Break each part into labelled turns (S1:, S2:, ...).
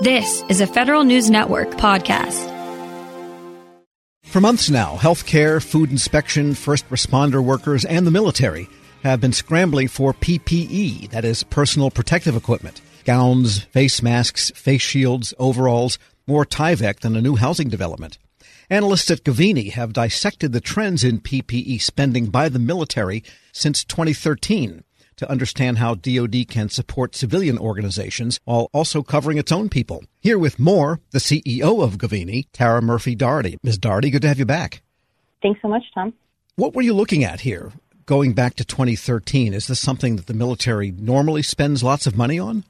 S1: This is a Federal News Network podcast.
S2: For months now, healthcare, food inspection, first responder workers, and the military have been scrambling for PPE, that is, personal protective equipment. Gowns, face masks, face shields, overalls, more Tyvek than a new housing development. Analysts at Govini have dissected the trends in PPE spending by the military since 2013 to understand how DoD can support civilian organizations while also covering its own people. Here with more, the CEO of Govini, Tara Murphy Dougherty. Ms. Dougherty, good to have you back.
S3: Thanks so much, Tom.
S2: What were you looking at here? Going back to 2013, is this something that the military normally spends lots of money on?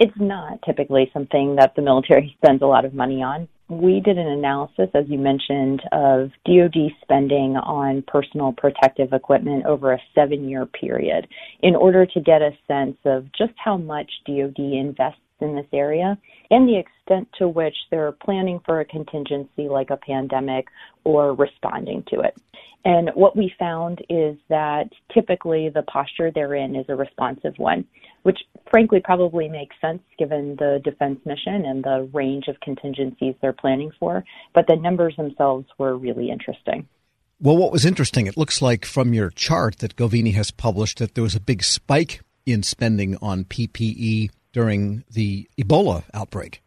S3: It's not typically something that the military spends a lot of money on we did an analysis, as you mentioned, of DoD spending on personal protective equipment over a seven year period in order to get a sense of just how much DoD invests in this area and the extent to which they're planning for a contingency like a pandemic or responding to it. And what we found is that typically the posture they're in is a responsive one, which frankly probably makes sense given the defense mission and the range of contingencies they're planning for. But the numbers themselves were really interesting.
S2: Well, what was interesting, it looks like from your chart that Govini has published that there was a big spike in spending on PPE during the Ebola outbreak.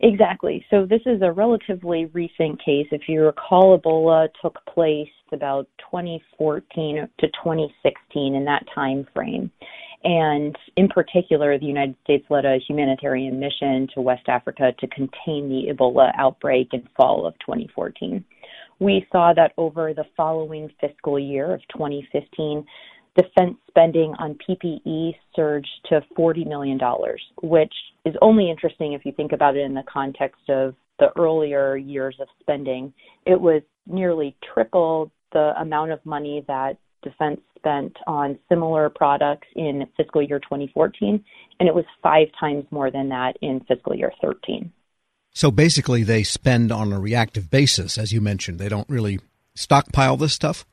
S3: Exactly. So this is a relatively recent case. If you recall, Ebola took place about 2014 to 2016 in that time frame. And in particular, the United States led a humanitarian mission to West Africa to contain the Ebola outbreak in fall of 2014. We saw that over the following fiscal year of 2015, defense spending on PPE surged to $40 million, which is only interesting if you think about it in the context of the earlier years of spending. It was nearly triple the amount of money that defense spent on similar products in fiscal year 2014, and it was five times more than that in fiscal year 13.
S2: So basically, they spend on a reactive basis, as you mentioned. They don't really stockpile this stuff?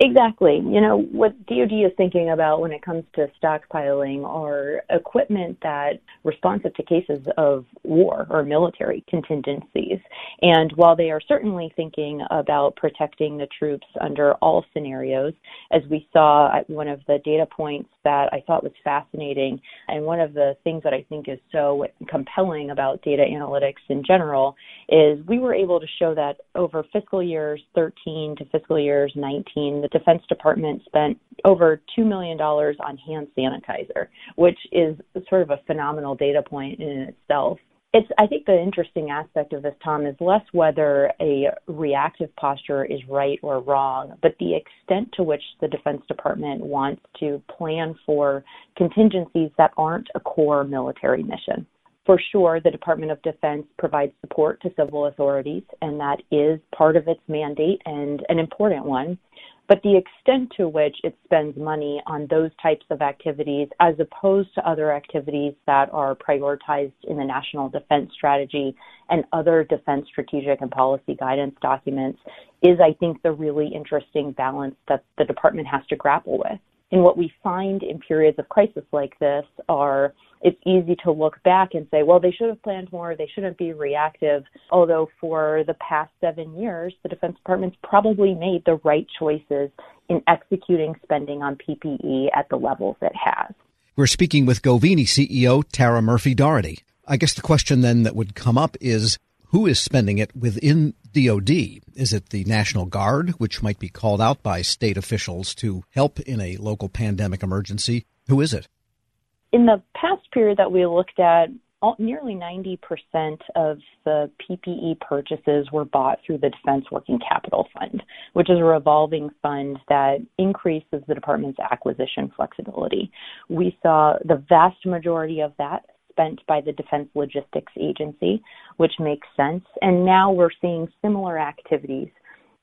S3: Exactly. You know, what DoD is thinking about when it comes to stockpiling are equipment that responsive to cases of war or military contingencies. And while they are certainly thinking about protecting the troops under all scenarios, as we saw at one of the data points that I thought was fascinating, and one of the things that I think is so compelling about data analytics in general is we were able to show that over fiscal years 13 to fiscal years 19, the Defense Department spent over $2 million on hand sanitizer, which is sort of a phenomenal data point in itself. It's, I think the interesting aspect of this, Tom, is less whether a reactive posture is right or wrong, but the extent to which the Defense Department wants to plan for contingencies that aren't a core military mission. For sure, the Department of Defense provides support to civil authorities, and that is part of its mandate and an important one. But the extent to which it spends money on those types of activities, as opposed to other activities that are prioritized in the National Defense Strategy and other defense strategic and policy guidance documents, is, I think, the really interesting balance that the department has to grapple with. And what we find in periods of crisis like this are it's easy to look back and say, well, they should have planned more, they shouldn't be reactive. Although for the past seven years, the Defense Department's probably made the right choices in executing spending on PPE at the levels it has.
S2: We're speaking with Govini CEO Tara Murphy Dougherty. I guess the question then that would come up is who is spending it within DOD? Is it the National Guard, which might be called out by state officials to help in a local pandemic emergency? Who is it?
S3: In the past period that we looked at, all, nearly 90% of the PPE purchases were bought through the Defense Working Capital Fund, which is a revolving fund that increases the department's acquisition flexibility. We saw the vast majority of that spent by the Defense Logistics Agency, which makes sense. And now we're seeing similar activities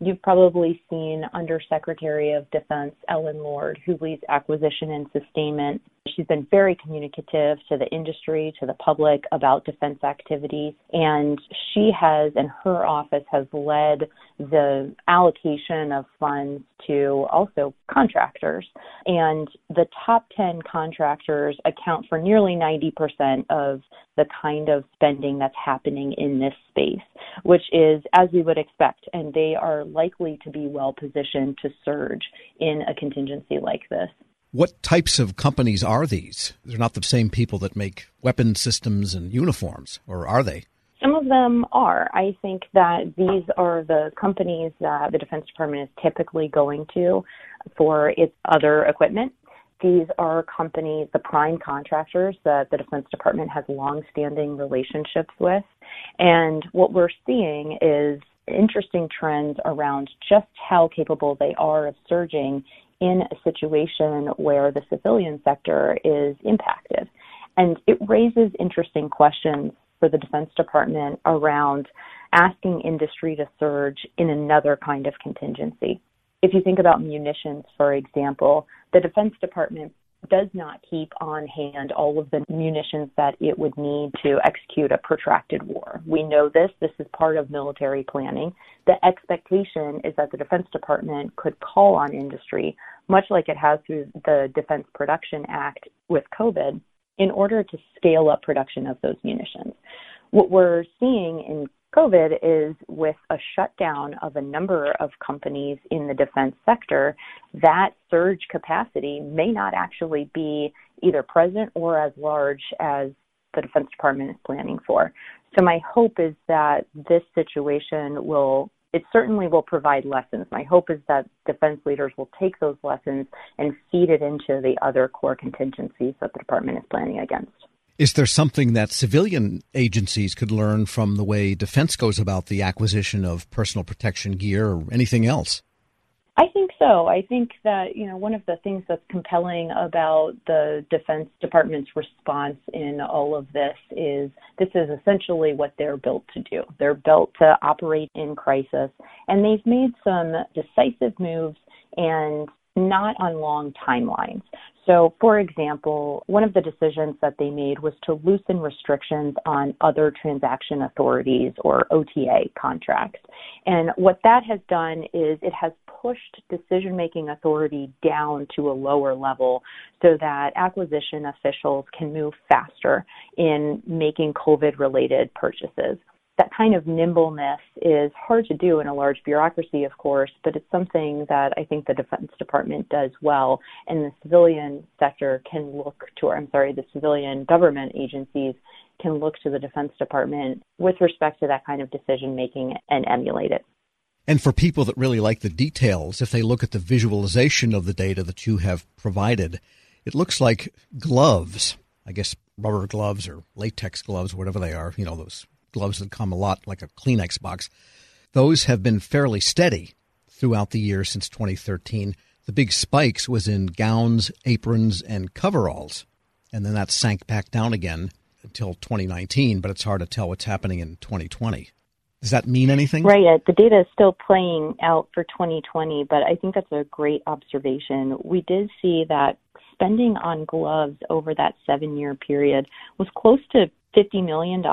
S3: You've probably seen Undersecretary of Defense Ellen Lord, who leads acquisition and sustainment, She's been very communicative to the industry, to the public about defense activities, and she has, and her office has led the allocation of funds to also contractors. And the top 10 contractors account for nearly 90% of the kind of spending that's happening in this space, which is as we would expect, and they are likely to be well positioned to surge in a contingency like this.
S2: What types of companies are these? They're not the same people that make weapon systems and uniforms, or are they?
S3: Some of them are. I think that these are the companies that the Defense Department is typically going to for its other equipment. These are companies, the prime contractors that the Defense Department has long-standing relationships with. And what we're seeing is interesting trends around just how capable they are of surging in a situation where the civilian sector is impacted. And it raises interesting questions for the Defense Department around asking industry to surge in another kind of contingency. If you think about munitions, for example, the Defense Department does not keep on hand all of the munitions that it would need to execute a protracted war. We know this. This is part of military planning. The expectation is that the Defense Department could call on industry, much like it has through the Defense Production Act with COVID, in order to scale up production of those munitions. What we're seeing in COVID is with a shutdown of a number of companies in the defense sector, that surge capacity may not actually be either present or as large as the Defense Department is planning for. So my hope is that this situation will it certainly will provide lessons. My hope is that defense leaders will take those lessons and feed it into the other core contingencies that the department is planning against.
S2: Is there something that civilian agencies could learn from the way defense goes about the acquisition of personal protection gear or anything else?
S3: I think so. I think that, you know, one of the things that's compelling about the Defense Department's response in all of this is this is essentially what they're built to do. They're built to operate in crisis, and they've made some decisive moves and not on long timelines. So, for example, one of the decisions that they made was to loosen restrictions on other transaction authorities or OTA contracts. And what that has done is it has pushed decision making authority down to a lower level so that acquisition officials can move faster in making COVID related purchases that kind of nimbleness is hard to do in a large bureaucracy, of course, but it's something that I think the Defense Department does well, and the civilian sector can look to, or I'm sorry, the civilian government agencies can look to the Defense Department with respect to that kind of decision making and emulate it.
S2: And for people that really like the details, if they look at the visualization of the data that you have provided, it looks like gloves, I guess rubber gloves or latex gloves, whatever they are, you know, those gloves that come a lot like a Kleenex box. Those have been fairly steady throughout the year since 2013. The big spikes was in gowns, aprons, and coveralls, and then that sank back down again until 2019. But it's hard to tell what's happening in 2020. Does that mean anything?
S3: Right. The data is still playing out for 2020, but I think that's a great observation. We did see that spending on gloves over that seven year period was close to $50 million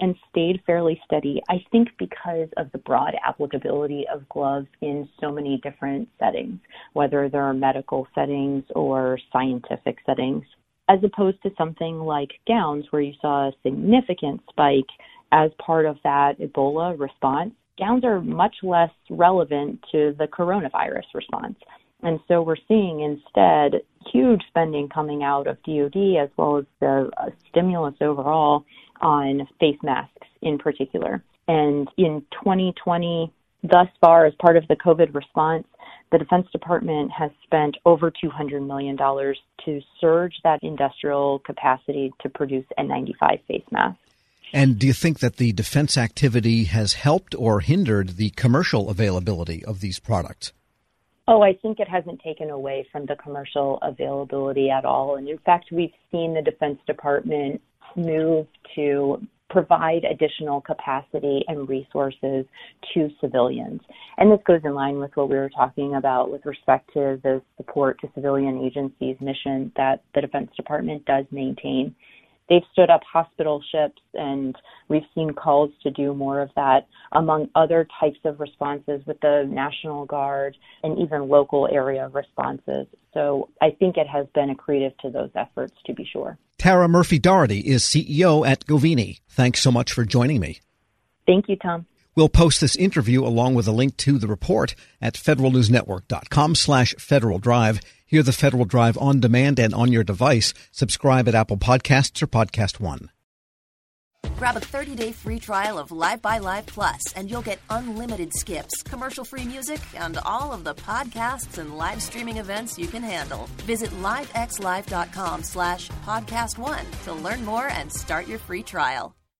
S3: and stayed fairly steady, I think because of the broad applicability of gloves in so many different settings, whether they're medical settings or scientific settings, as opposed to something like gowns where you saw a significant spike as part of that Ebola response. Gowns are much less relevant to the coronavirus response. And so we're seeing instead huge spending coming out of DoD as well as the uh, stimulus overall on face masks in particular. And in 2020, thus far, as part of the COVID response, the Defense Department has spent over $200 million to surge that industrial capacity to produce N95 face masks.
S2: And do you think that the defense activity has helped or hindered the commercial availability of these products?
S3: Oh, I think it hasn't taken away from the commercial availability at all. And in fact, we've seen the Defense Department move to provide additional capacity and resources to civilians. And this goes in line with what we were talking about with respect to the support to civilian agencies' mission that the Defense Department does maintain. They've stood up hospital ships, and we've seen calls to do more of that, among other types of responses with the National Guard and even local area responses. So I think it has been accretive to those efforts, to be sure.
S2: Tara Murphy Dougherty is CEO at Govini. Thanks so much for joining me.
S3: Thank you, Tom.
S2: We'll post this interview along with a link to the report at federalnewsnetwork.com slash Federal Drive. Hear the Federal Drive on demand and on your device. Subscribe at Apple Podcasts or Podcast One.
S4: Grab a 30-day free trial of Live by Live Plus, and you'll get unlimited skips, commercial-free music, and all of the podcasts and live streaming events you can handle. Visit livexlive.com slash podcast one to learn more and start your free trial.